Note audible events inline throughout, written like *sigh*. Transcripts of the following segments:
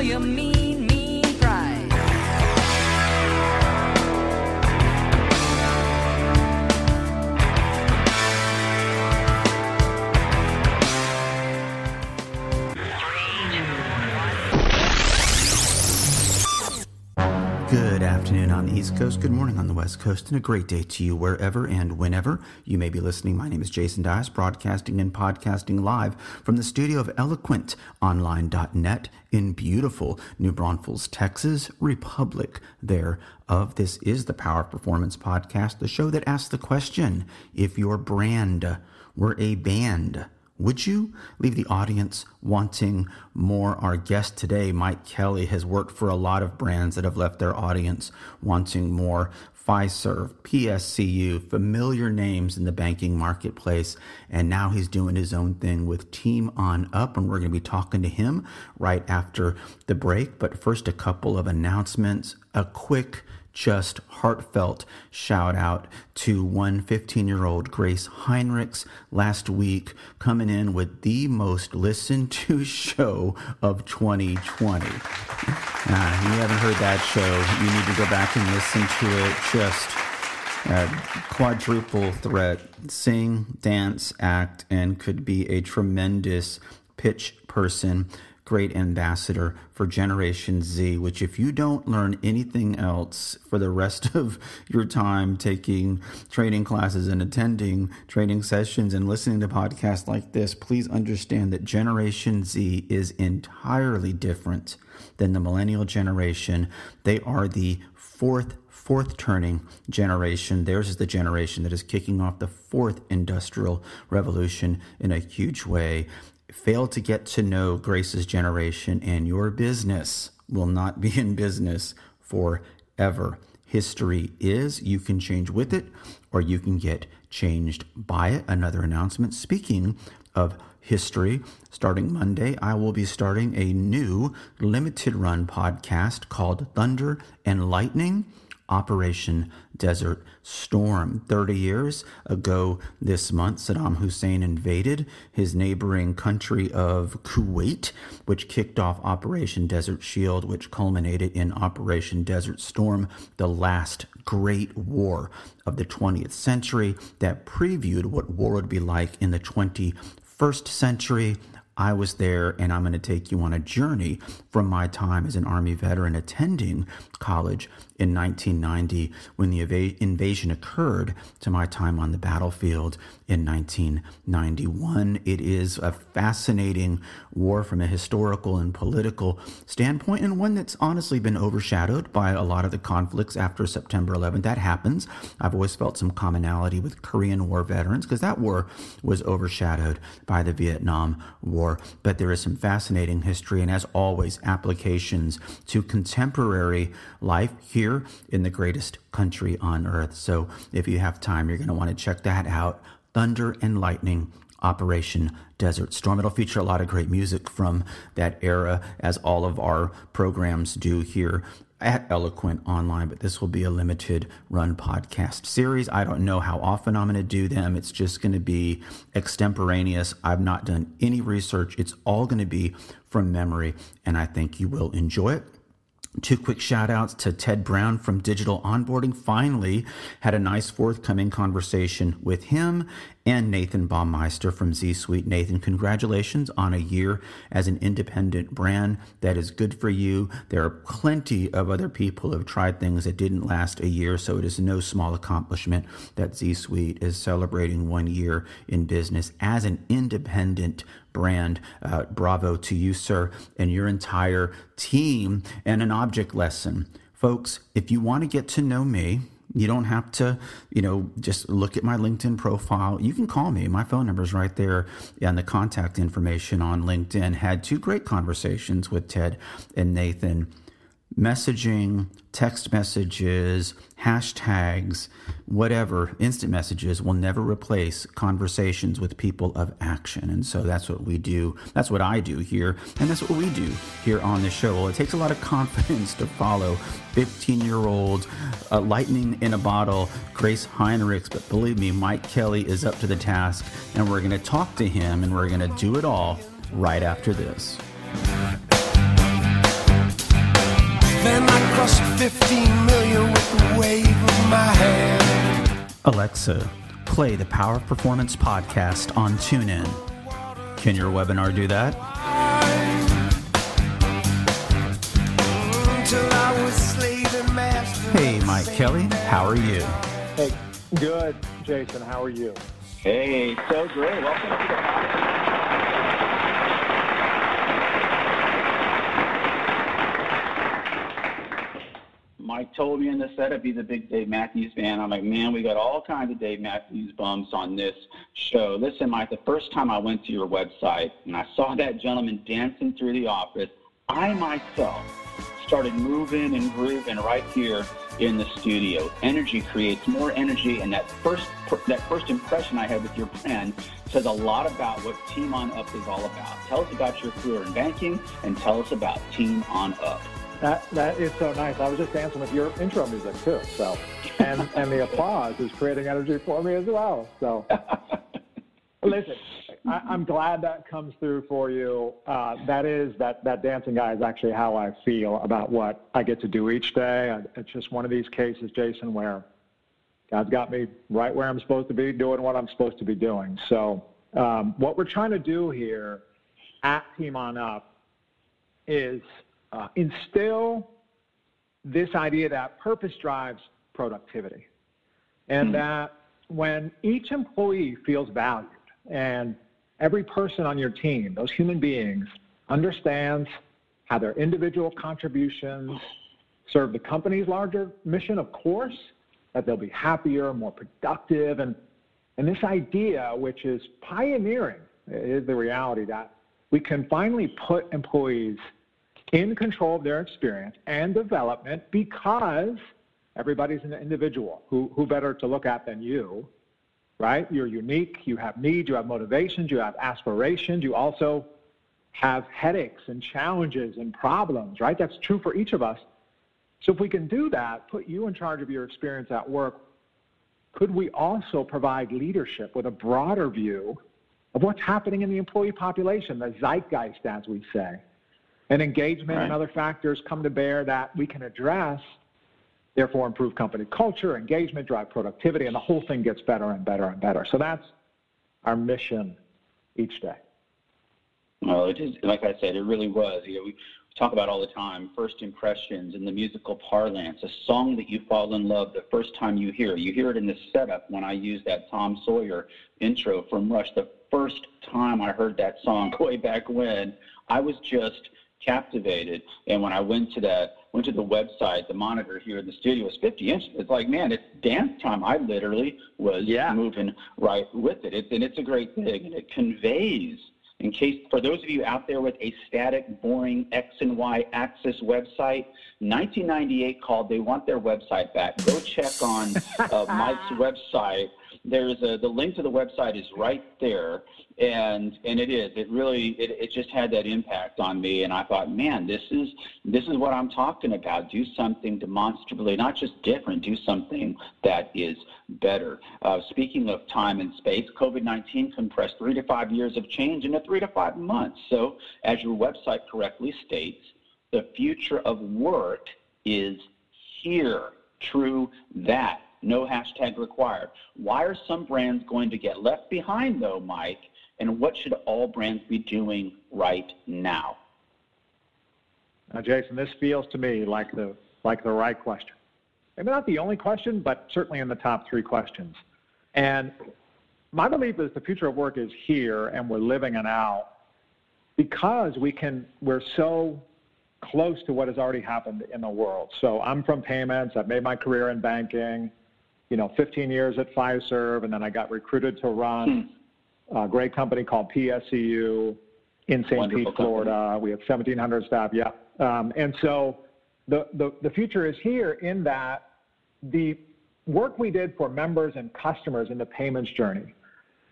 your mean, mean East Coast, good morning on the West Coast, and a great day to you wherever and whenever you may be listening. My name is Jason Dias, broadcasting and podcasting live from the studio of eloquentonline.net in beautiful New Braunfels, Texas, Republic thereof. This is the Power of Performance podcast, the show that asks the question if your brand were a band, would you leave the audience wanting more? Our guest today, Mike Kelly, has worked for a lot of brands that have left their audience wanting more. Fiserv, PSCU, familiar names in the banking marketplace. And now he's doing his own thing with Team On Up. And we're going to be talking to him right after the break. But first, a couple of announcements. A quick just heartfelt shout out to one 15 year old Grace Heinrichs last week coming in with the most listened to *laughs* show of 2020. Uh, you haven't heard that show, you need to go back and listen to it. Just quadruple threat sing, dance, act, and could be a tremendous pitch person great ambassador for Generation Z, which, if you don't learn anything else for the rest *laughs* of your time taking training classes and attending training sessions and listening to podcasts like this, please understand that Generation Z is entirely different than the millennial generation. They are the fourth fourth turning generation. Theirs is the generation that is kicking off the fourth industrial revolution in a huge way fail to get to know Grace's generation, and your business will not be in business forever. History is, you can change with it, or you can get changed by it. Another announcement. Speaking of history, starting Monday, I will be starting a new limited run podcast called Thunder and Lightning Operation Desert Storm. 30 years ago this month, Saddam Hussein invaded his neighboring country of Kuwait, which kicked off Operation Desert Shield, which culminated in Operation Desert Storm, the last great war of the 20th century that previewed what war would be like in the 21st century I was there, and I'm going to take you on a journey from my time as an Army veteran attending college in 1990 when the invasion occurred to my time on the battlefield in 1991. It is a fascinating war from a historical and political standpoint, and one that's honestly been overshadowed by a lot of the conflicts after September 11th. That happens. I've always felt some commonality with Korean War veterans because that war was overshadowed by the Vietnam War. But there is some fascinating history, and as always, applications to contemporary life here in the greatest country on earth. So if you have time, you're going to want to check that out. Thunder and Lightning Operation Desert Storm. It'll feature a lot of great music from that era, as all of our programs do here at Eloquent Online, but this will be a limited run podcast series. I don't know how often I'm going to do them. It's just going to be extemporaneous. I've not done any research. It's all going to be from memory, and I think you will enjoy it. Two quick shout outs to Ted Brown from Digital Onboarding. Finally, had a nice forthcoming conversation with him and Nathan Baumeister from Z Suite. Nathan, congratulations on a year as an independent brand. That is good for you. There are plenty of other people who have tried things that didn't last a year, so it is no small accomplishment that Z Suite is celebrating one year in business as an independent brand. Uh, bravo to you, sir, and your entire team. And an object lesson. Folks, if you want to get to know me, you don't have to, you know, just look at my LinkedIn profile. You can call me. My phone number is right there and the contact information on LinkedIn. Had two great conversations with Ted and Nathan messaging, text messages, hashtags, whatever, instant messages will never replace conversations with people of action. And so that's what we do. That's what I do here. And that's what we do here on the show. Well, it takes a lot of *laughs* confidence to follow 15 year old uh, lightning in a bottle, Grace Heinrichs. But believe me, Mike Kelly is up to the task. And we're going to talk to him and we're going to do it all right after this. Cross 15 million with the wave of my hand. Alexa, play the Power of Performance podcast on TuneIn. Can your webinar do that? Till I was slave and master. Hey, Mike Kelly, how are you? Hey, good, Jason. How are you? Hey, so great. Welcome to the podcast. Mike told me in the setup he's a big Dave Matthews fan. I'm like, man, we got all kinds of Dave Matthews bumps on this show. Listen, Mike, the first time I went to your website and I saw that gentleman dancing through the office, I myself started moving and grooving right here in the studio. Energy creates more energy, and that first that first impression I had with your brand says a lot about what Team On Up is all about. Tell us about your career in banking, and tell us about Team On Up. That that is so nice. I was just dancing with your intro music too. So, and and the applause is creating energy for me as well. So, *laughs* listen, I, I'm glad that comes through for you. Uh, that is that that dancing guy is actually how I feel about what I get to do each day. I, it's just one of these cases, Jason, where God's got me right where I'm supposed to be, doing what I'm supposed to be doing. So, um, what we're trying to do here at Team On Up is uh, instill this idea that purpose drives productivity, and that when each employee feels valued and every person on your team, those human beings, understands how their individual contributions serve the company's larger mission, of course, that they'll be happier, more productive, and and this idea, which is pioneering, is the reality that we can finally put employees in control of their experience and development because everybody's an individual. Who, who better to look at than you, right? You're unique, you have needs, you have motivations, you have aspirations, you also have headaches and challenges and problems, right? That's true for each of us. So if we can do that, put you in charge of your experience at work, could we also provide leadership with a broader view of what's happening in the employee population, the zeitgeist, as we say? And engagement and other factors come to bear that we can address, therefore improve company culture, engagement, drive productivity, and the whole thing gets better and better and better. So that's our mission each day. Well, it is like I said, it really was. You know, we talk about all the time first impressions in the musical parlance, a song that you fall in love the first time you hear. You hear it in the setup when I use that Tom Sawyer intro from Rush. The first time I heard that song *laughs* way back when, I was just captivated. And when I went to that went to the website, the monitor here in the studio is 50 inches. It's like, man, it's dance time. I literally was Yeah. moving right with it. It's, and it's a great thing, and it conveys in case for those of you out there with a static, boring X and Y axis website, 1998 called. They want their website back. Go check on uh, *laughs* Mike's website. There's a, the link to the website is right there, and and it is. It really it, it just had that impact on me, and I thought, man, this is this is what I'm talking about. Do something demonstrably, not just different. Do something that is better. Uh, speaking of time and space, COVID-19 compressed three to five years of change into three to five months. So, as your website correctly states, the future of work is here. True that. No hashtag required. Why are some brands going to get left behind, though, Mike? And what should all brands be doing right now? Now, Jason, this feels to me like the like the right question. Maybe not the only question, but certainly in the top three questions. And my belief is the future of work is here, and we're living it out because we can. We're so close to what has already happened in the world. So I'm from payments. I've made my career in banking. You know, 15 years at Fiserv, and then I got recruited to run a great company called PSCU in St. Pete, company. Florida. We have 1,700 staff. Yeah. Um, and so the, the, the future is here in that the work we did for members and customers in the payments journey,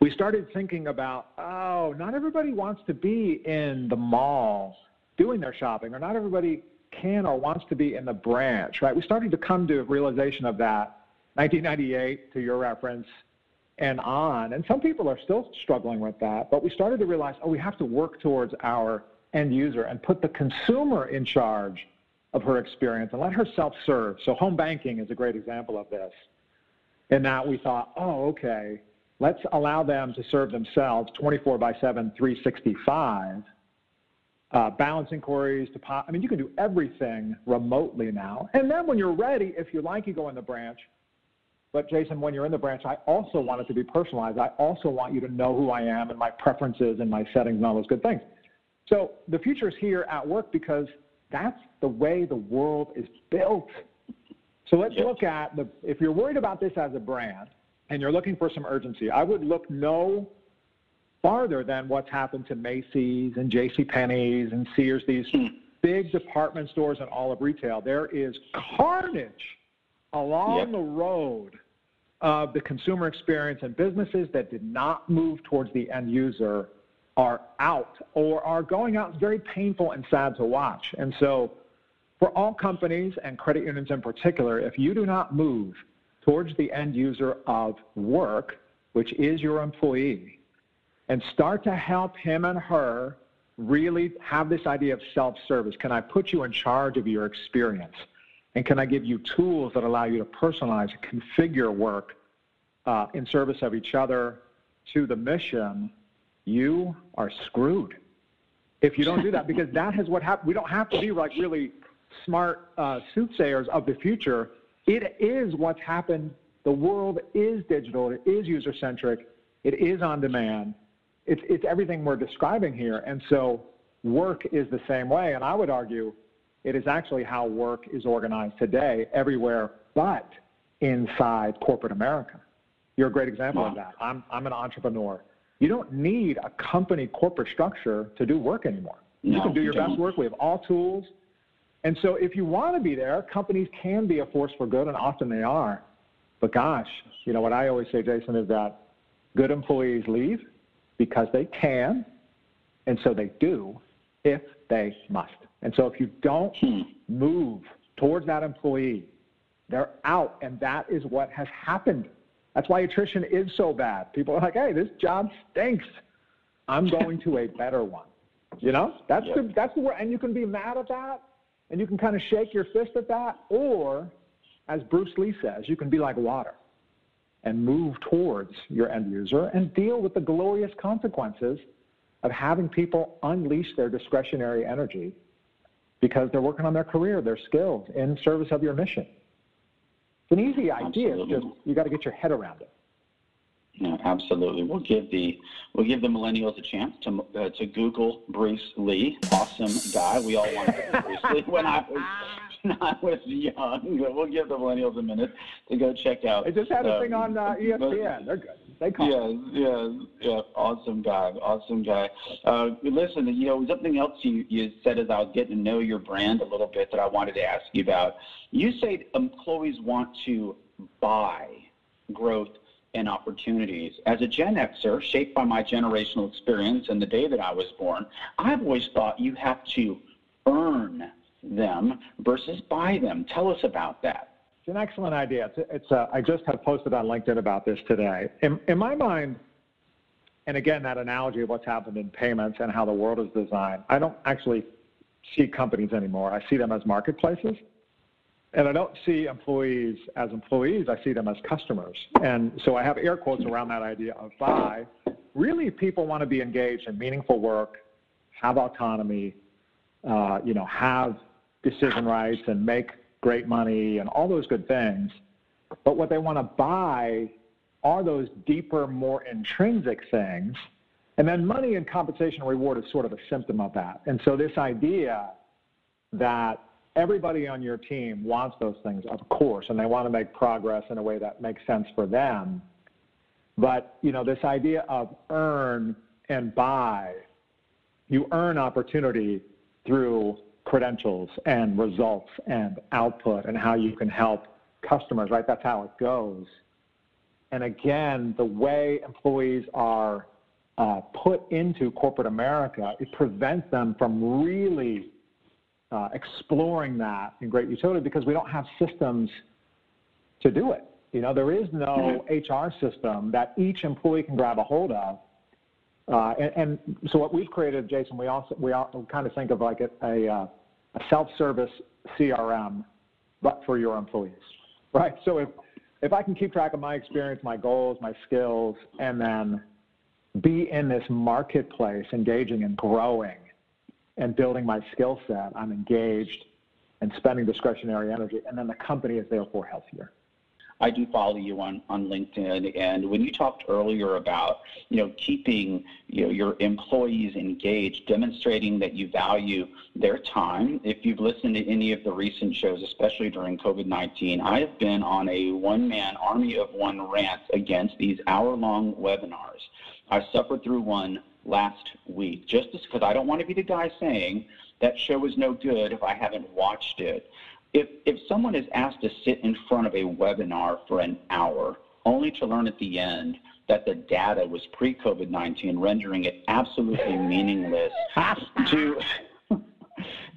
we started thinking about, oh, not everybody wants to be in the mall doing their shopping, or not everybody can or wants to be in the branch, right? We started to come to a realization of that 1998, to your reference, and on. And some people are still struggling with that, but we started to realize, oh, we have to work towards our end user and put the consumer in charge of her experience and let her self-serve. So home banking is a great example of this. In that we thought, oh, okay, let's allow them to serve themselves 24 by 7, 365. Uh, balance inquiries, deposit. I mean, you can do everything remotely now. And then when you're ready, if you like, you go in the branch. But Jason, when you're in the branch, I also want it to be personalized. I also want you to know who I am and my preferences and my settings and all those good things. So the future is here at work because that's the way the world is built. So let's look at the, if you're worried about this as a brand and you're looking for some urgency, I would look no farther than what's happened to Macy's and J.C. Penney's and Sears, these hmm. big department stores and all of retail. There is carnage along Yep. the road of the consumer experience and businesses that did not move towards the end user are out or are going out. It's very painful and sad to watch. And so, for all companies and credit unions in particular, if you do not move towards the end user of work, which is your employee, and start to help him and her really have this idea of self service. Can I put you in charge of your experience? And can I give you tools that allow you to personalize and configure work uh, in service of each other to the mission? You are screwed if you don't do that because that is what happened. We don't have to be like really smart uh, soothsayers of the future. It is what's happened. The world is digital. It is user centric. It is on demand. It's it's everything we're describing here. And so work is the same way. And I would argue it is actually how work is organized today everywhere but inside corporate America. You're a great example of that. I'm I'm an entrepreneur. You don't need a company corporate structure to do work anymore. you can do your best work. We have all tools. And so if you want to be there, companies can be a force for good, and often they are. But gosh, you know what I always say, Jason, is that good employees leave because they can, and so they do if they must. And so if you don't Hmm. move towards that employee, they're out, and that is what has happened. That's why attrition is so bad. People are like, "Hey, this job stinks. I'm *laughs* going to a better one." You know, that's Yep. the that's the word, and you can be mad at that, and you can kind of shake your fist at that, or, as Bruce Lee says, you can be like water, and move towards your end user and deal with the glorious consequences of having people unleash their discretionary energy because they're working on their career, their skills in service of your mission. It's an easy idea. It's just you got to get your head around it. Yeah, absolutely. We'll give the we'll give the millennials a chance to uh, to Google Bruce Lee. Awesome guy. We all wanted to Bruce Lee *laughs* when I was when I was young. But we'll give the millennials a minute to go check out. They just had a um, thing on uh, ESPN. They're good. They call. Yes, yes, yeah. Awesome guy, awesome guy. Uh, listen, you know, something else you, you said as I was getting to know your brand a little bit that I wanted to ask you about. You say employees want to buy growth and opportunities. As a Gen Xer, shaped by my generational experience and the day that I was born, I've always thought you have to earn them versus buy them. Tell us about that. It's an excellent idea. It's, it's uh, I just have posted on LinkedIn about this today. In, in my mind, and again, that analogy of what's happened in payments and how the world is designed, I don't actually see companies anymore. I see them as marketplaces. And I don't see employees as employees, I see them as customers. And so I have air quotes around that idea of buy. Really, people want to be engaged in meaningful work, have autonomy, uh, you know, have decision rights and make great money and all those good things. But what they want to buy are those deeper, more intrinsic things. And then money and compensation and reward is sort of a symptom of that. And so this idea that everybody on your team wants those things, of course, and they want to make progress in a way that makes sense for them. But, you know, this idea of earn and buy, you earn opportunity through credentials and results and output and how you can help customers, right? That's how it goes. And again, the way employees are uh, put into corporate America, it prevents them from really uh, exploring that in great utility because we don't have systems to do it. You know, there is no HR system that each employee can grab a hold of. Uh, and, and so what we've created, Jason, we also we all kind of think of like a, a, uh, a self-service CRM, but for your employees, *laughs* right? So if if I can keep track of my experience, my goals, my skills, and then be in this marketplace, engaging and growing, and building my skill set, I'm engaged and spending discretionary energy, and then the company is therefore healthier. I do follow you on, on LinkedIn, and when you talked earlier about you know keeping you know, your employees engaged, demonstrating that you value their time. If you've listened to any of the recent shows, especially during COVID-19, I have been on a one-man army of one rant against these hour-long webinars. I suffered through one last week just because I don't want to be the guy saying that show is no good if I haven't watched it if, if someone is asked to sit in front of a webinar for an hour, only to learn at the end that the data was pre COVID 19, rendering it absolutely meaningless, *laughs* do,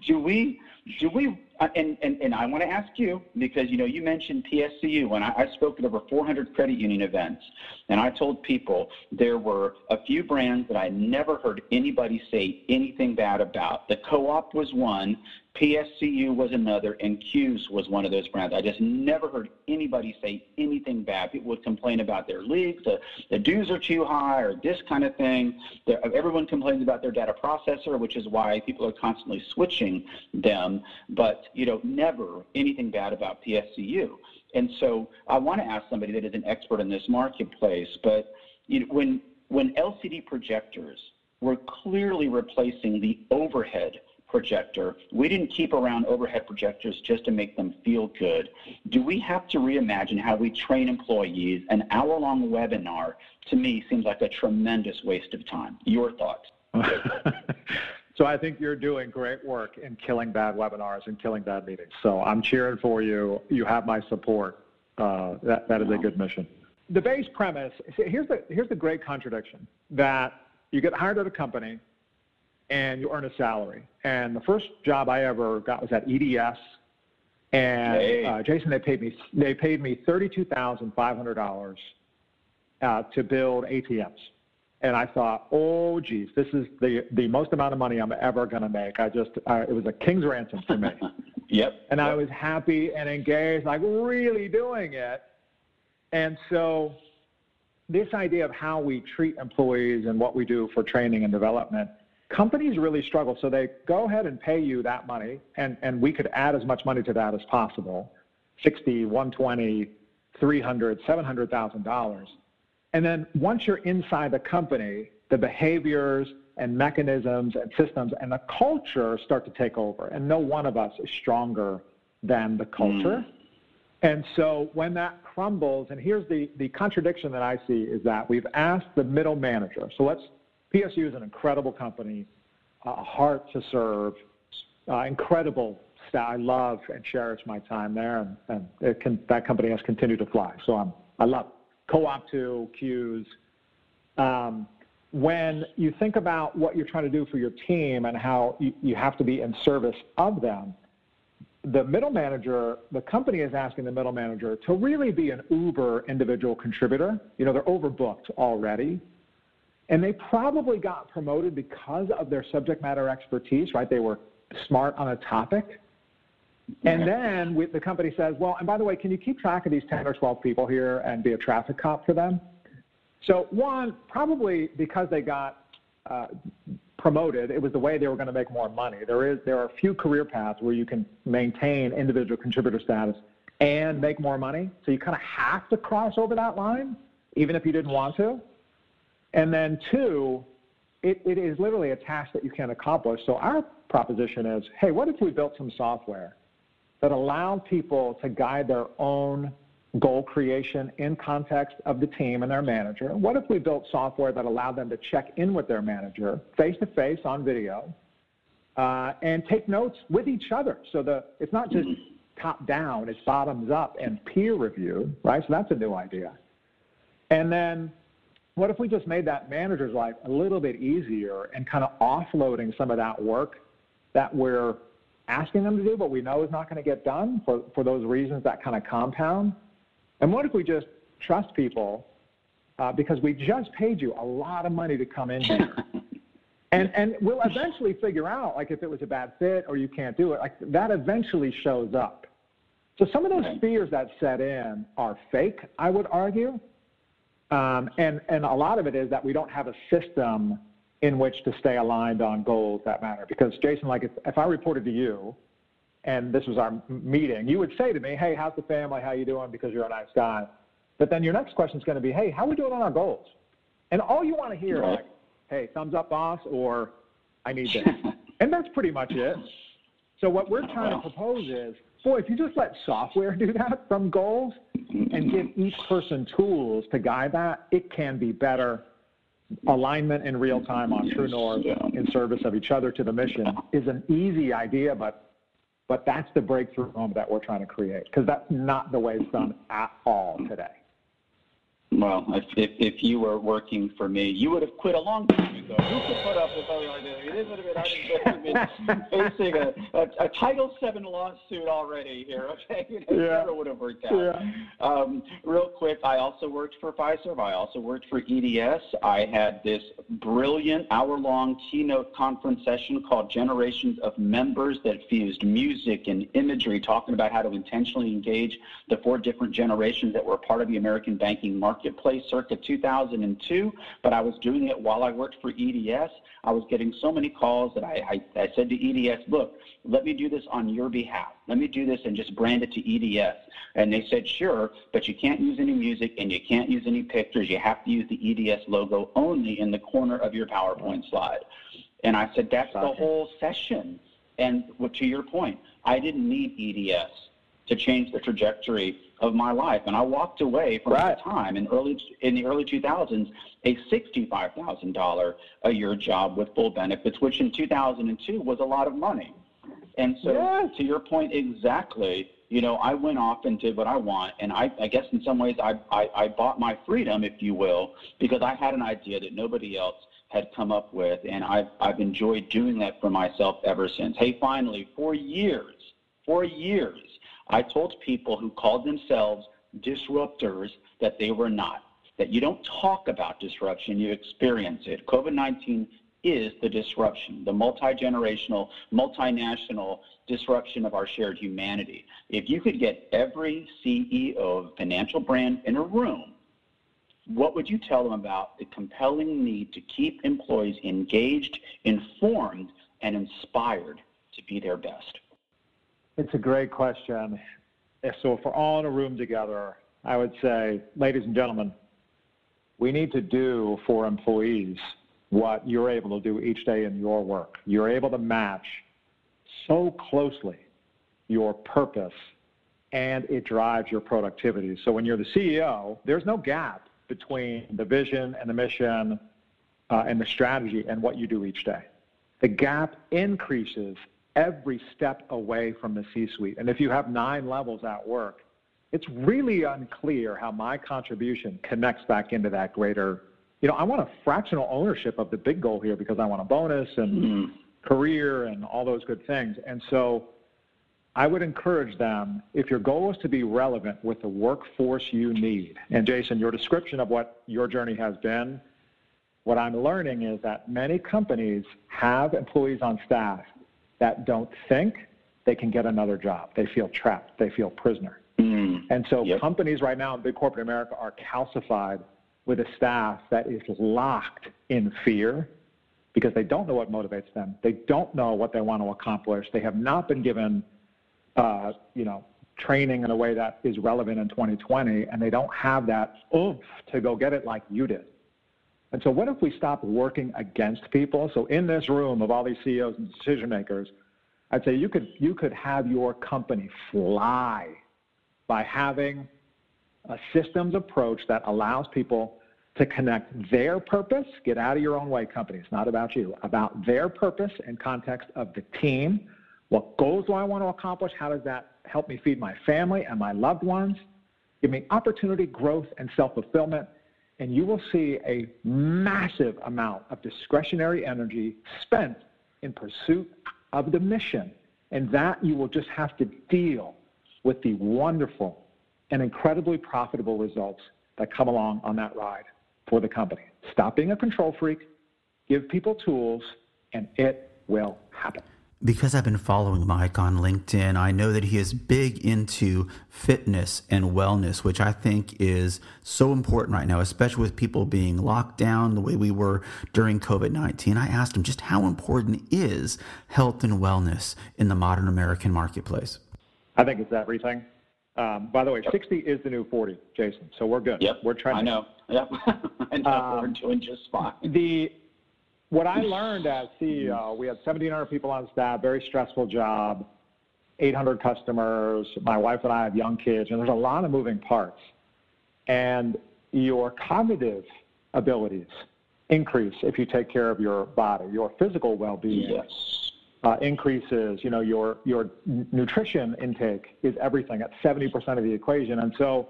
do we do we uh, and, and, and I want to ask you because you know you mentioned PSCU and I, I spoke at over 400 credit union events and I told people there were a few brands that I never heard anybody say anything bad about. The co-op was one, PSCU was another, and CUES was one of those brands. I just never heard anybody say anything bad. People would complain about their leagues, the, uh, the dues are too high, or this kind of thing. Everyone complains about their data processor, which is why people are constantly switching them. But you know, never anything bad about PSCU. And so I want to ask somebody that is an expert in this marketplace, but you know, when when LCD projectors were clearly replacing the overhead projector. We didn't keep around overhead projectors just to make them feel good. Do we have to reimagine how we train employees? An hour long webinar to me seems like a tremendous waste of time. Your thoughts? *laughs* so I think you're doing great work in killing bad webinars and killing bad meetings. So I'm cheering for you. You have my support. Uh, that, that is a good mission. The base premise here's the, here's the great contradiction that you get hired at a company and you earn a salary. And the first job I ever got was at EDS. And hey. uh, Jason, they paid me they paid me thirty two thousand five hundred dollars uh, to build ATMs. And I thought, oh, geez, this is the the most amount of money I'm ever going to make. I just uh, it was a king's ransom for me. *laughs* yep. And yep. I was happy and engaged, like really doing it. And so this idea of how we treat employees and what we do for training and development companies really struggle. So they go ahead and pay you that money, and, and we could add as much money to that as possible 60, 120, 300, $700,000. And then once you're inside the company, the behaviors and mechanisms and systems and the culture start to take over. And no one of us is stronger than the culture. Mm. And so when that crumbles, and here's the, the contradiction that I see is that we've asked the middle manager. So let's PSU is an incredible company, a heart to serve, uh, incredible staff. I love and cherish my time there, and, and can, that company has continued to fly. So I'm, I love Co-op 2, CUES. Um, when you think about what you're trying to do for your team and how you, you have to be in service of them, the middle manager, the company is asking the middle manager to really be an uber individual contributor. You know, they're overbooked already. And they probably got promoted because of their subject matter expertise, right? They were smart on a topic. And then we, the company says, well, and by the way, can you keep track of these 10 or 12 people here and be a traffic cop for them? So, one, probably because they got uh, promoted, it was the way they were going to make more money. There, is, there are a few career paths where you can maintain individual contributor status and make more money. So, you kind of have to cross over that line, even if you didn't want to. And then two, it, it is literally a task that you can't accomplish. So our proposition is, hey, what if we built some software that allowed people to guide their own goal creation in context of the team and their manager? What if we built software that allowed them to check in with their manager face to face on video uh, and take notes with each other? So the it's not just top down; it's bottoms up and peer review, right? So that's a new idea. And then what if we just made that manager's life a little bit easier and kind of offloading some of that work that we're asking them to do, but we know is not going to get done for, for those reasons that kind of compound? And what if we just trust people uh, because we just paid you a lot of money to come in here? *laughs* And and we'll eventually figure out like if it was a bad fit or you can't do it. Like that eventually shows up. So some of those fears that set in are fake, I would argue. Um, and and a lot of it is that we don't have a system in which to stay aligned on goals that matter. Because Jason, like if, if I reported to you, and this was our meeting, you would say to me, "Hey, how's the family? How you doing?" Because you're a nice guy. But then your next question is going to be, "Hey, how are we doing on our goals?" And all you want to hear, Right. like, "Hey, thumbs up, boss," or "I need this," *laughs* and that's pretty much it. So what we're trying to propose is, boy, if you just let software *laughs* do that from goals and give each person tools to guide that, it can be better. Alignment in real time on True North in service of each other to the mission is an easy idea, but but that's the breakthrough moment that we're trying to create because that's not the way it's done at all today. Well, if, if, if you were working for me, you would have quit a long time Who could put up with something like this? It would have been, I been *laughs* facing a, a, a Title VII lawsuit already here, okay? *laughs* It Yeah. never would have worked out. Yeah. Um, real quick, I also worked for Fiserv. I also worked for EDS. I had this brilliant hour-long keynote conference session called Generations of Members that fused music and imagery, talking about how to intentionally engage the four different generations that were part of the American banking marketplace circa 2002. But I was doing it while I worked for EDS. I was getting so many calls that I, I, I said to EDS, look, let me do this on your behalf. Let me do this and just brand it to EDS. And they said, sure, but you can't use any music and you can't use any pictures. You have to use the EDS logo only in the corner of your PowerPoint slide. And I said, that's the whole session. And to your point, I didn't need EDS to change the trajectory of my life. And I walked away from Right. the time in early in the early 2000s a $65,000 a year job with full benefits, which in 2002 was a lot of money. And so, Yes. to your point, exactly. You know, I went off and did what I want, and I, I guess in some ways I, I, I bought my freedom, if you will, because I had an idea that nobody else had come up with, and I've, I've enjoyed doing that for myself ever since. Hey, finally, for years, for years, I told people who called themselves disruptors that they were not. That you don't talk about disruption, you experience it. COVID 19 is the disruption, the multi generational, multinational disruption of our shared humanity. If you could get every CEO of a financial brand in a room, what would you tell them about the compelling need to keep employees engaged, informed, and inspired to be their best? It's a great question. So if we're all in a room together, I would say, ladies and gentlemen, we need to do for employees what you're able to do each day in your work. You're able to match so closely your purpose and it drives your productivity. So when you're the CEO, there's no gap between the vision and the mission uh, and the strategy and what you do each day. The gap increases every step away from the C-suite. And if you have nine levels at work, it's really unclear how my contribution connects back into that greater. You know, I want a fractional ownership of the big goal here because I want a bonus and mm-hmm. career and all those good things. And so I would encourage them, if your goal is to be relevant with the workforce you need, and Jason, your description of what your journey has been, what I'm learning is that many companies have employees on staff that don't think they can get another job. They feel trapped, they feel prisoner. Mm. And so Yep. companies right now in big corporate America are calcified with a staff that is locked in fear because they don't know what motivates them. They don't know what they want to accomplish. They have not been given, uh, you know, training in a way that is relevant in 2020, and they don't have that oomph to go get it like you did. And so, what if we stop working against people? So, in this room of all these CEOs and decision makers, I'd say you could you could have your company fly by having a systems approach that allows people to connect their purpose, get out of your own way, company. It's not about you, about their purpose in context of the team. What goals do I want to accomplish? How does that help me feed my family and my loved ones? Give me opportunity, growth, and self fulfillment. And you will see a massive amount of discretionary energy spent in pursuit of the mission. And that you will just have to deal with the wonderful and incredibly profitable results that come along on that ride for the company. Stop being a control freak, give people tools, and it will happen. Because I've been following Mike on LinkedIn, I know that he is big into fitness and wellness, which I think is so important right now, especially with people being locked down the way we were during COVID 19. I asked him just how important is health and wellness in the modern American marketplace? I think it's everything. Um, by the way, 60 is the new 40, Jason. So we're good. Yep. We're trying. I know. *laughs* Yep. I know. Um, We're doing just fine. The what I learned as CEO, we had 1,700 people on staff, very stressful job, 800 customers. My wife and I have young kids, and there's a lot of moving parts. And your cognitive abilities increase if you take care of your body. Your physical well-being Yes. uh, increases. You know, your your nutrition intake is everything at 70% of the equation, and so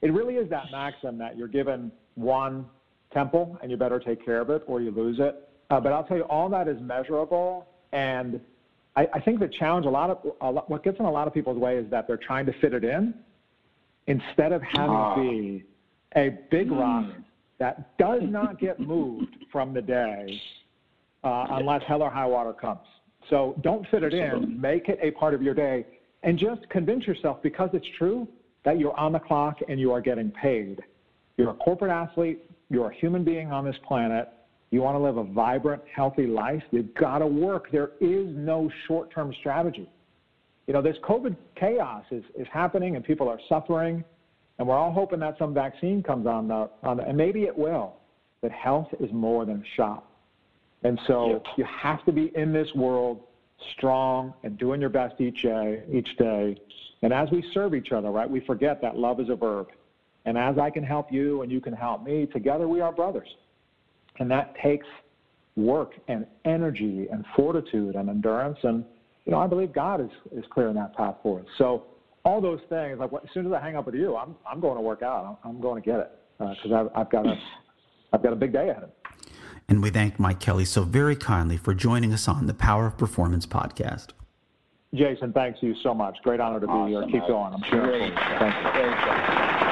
it really is that maxim that you're given one temple and you better take care of it or you lose it. Uh, but I'll tell you, all that is measurable, and I, I think the challenge a lot of a lot, what gets in a lot of people's way is that they're trying to fit it in instead of having Ah. it be a big rock that does not get moved from the day uh, unless hell or high water comes. So don't fit it in. Make it a part of your day, and just convince yourself because it's true that you're on the clock and you are getting paid. You're a corporate athlete. You're a human being on this planet. You want to live a vibrant, healthy life. You've got to work. There is no short-term strategy. You know, this COVID chaos is, is happening and people are suffering, and we're all hoping that some vaccine comes on the, on the and maybe it will. But health is more than a shot. And so Yep. you have to be in this world strong and doing your best each day, each day. And as we serve each other, right, we forget that love is a verb. And as I can help you and you can help me, together we are brothers. And that takes work and energy and fortitude and endurance. And, you know, I believe God is, is clearing that path for us. So all those things, like as soon as I hang up with you, I'm, I'm going to work out. I'm, I'm going to get it uh, because I've, I've, got a, I've got a big day ahead of me. And we thank Mike Kelly so very kindly for joining us on the Power of Performance podcast. Jason, thanks you so much. Great honor to be here. Awesome. Keep going. I'm sure. Great. Thank you. Great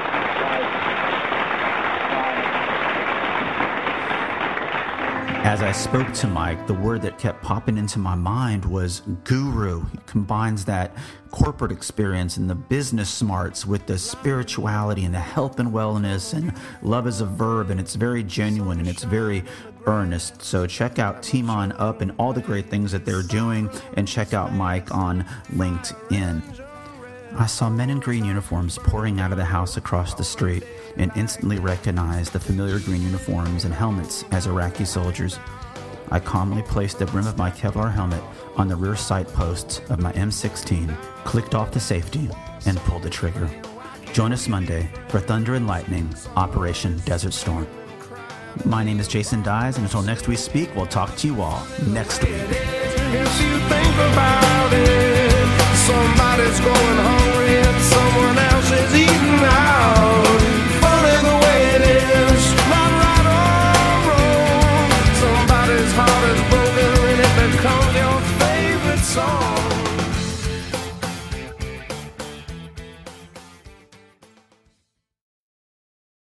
As I spoke to Mike, the word that kept popping into my mind was guru. He combines that corporate experience and the business smarts with the spirituality and the health and wellness and love is a verb and it's very genuine and it's very earnest. So check out Team On Up and all the great things that they're doing and check out Mike on LinkedIn. I saw men in green uniforms pouring out of the house across the street and instantly recognized the familiar green uniforms and helmets as Iraqi soldiers. I calmly placed the brim of my Kevlar helmet on the rear sight posts of my M16, clicked off the safety, and pulled the trigger. Join us Monday for Thunder and Lightning Operation Desert Storm. My name is Jason Dyes, and until next we speak, we'll talk to you all next week. Somebody's going hungry and someone else is eating out.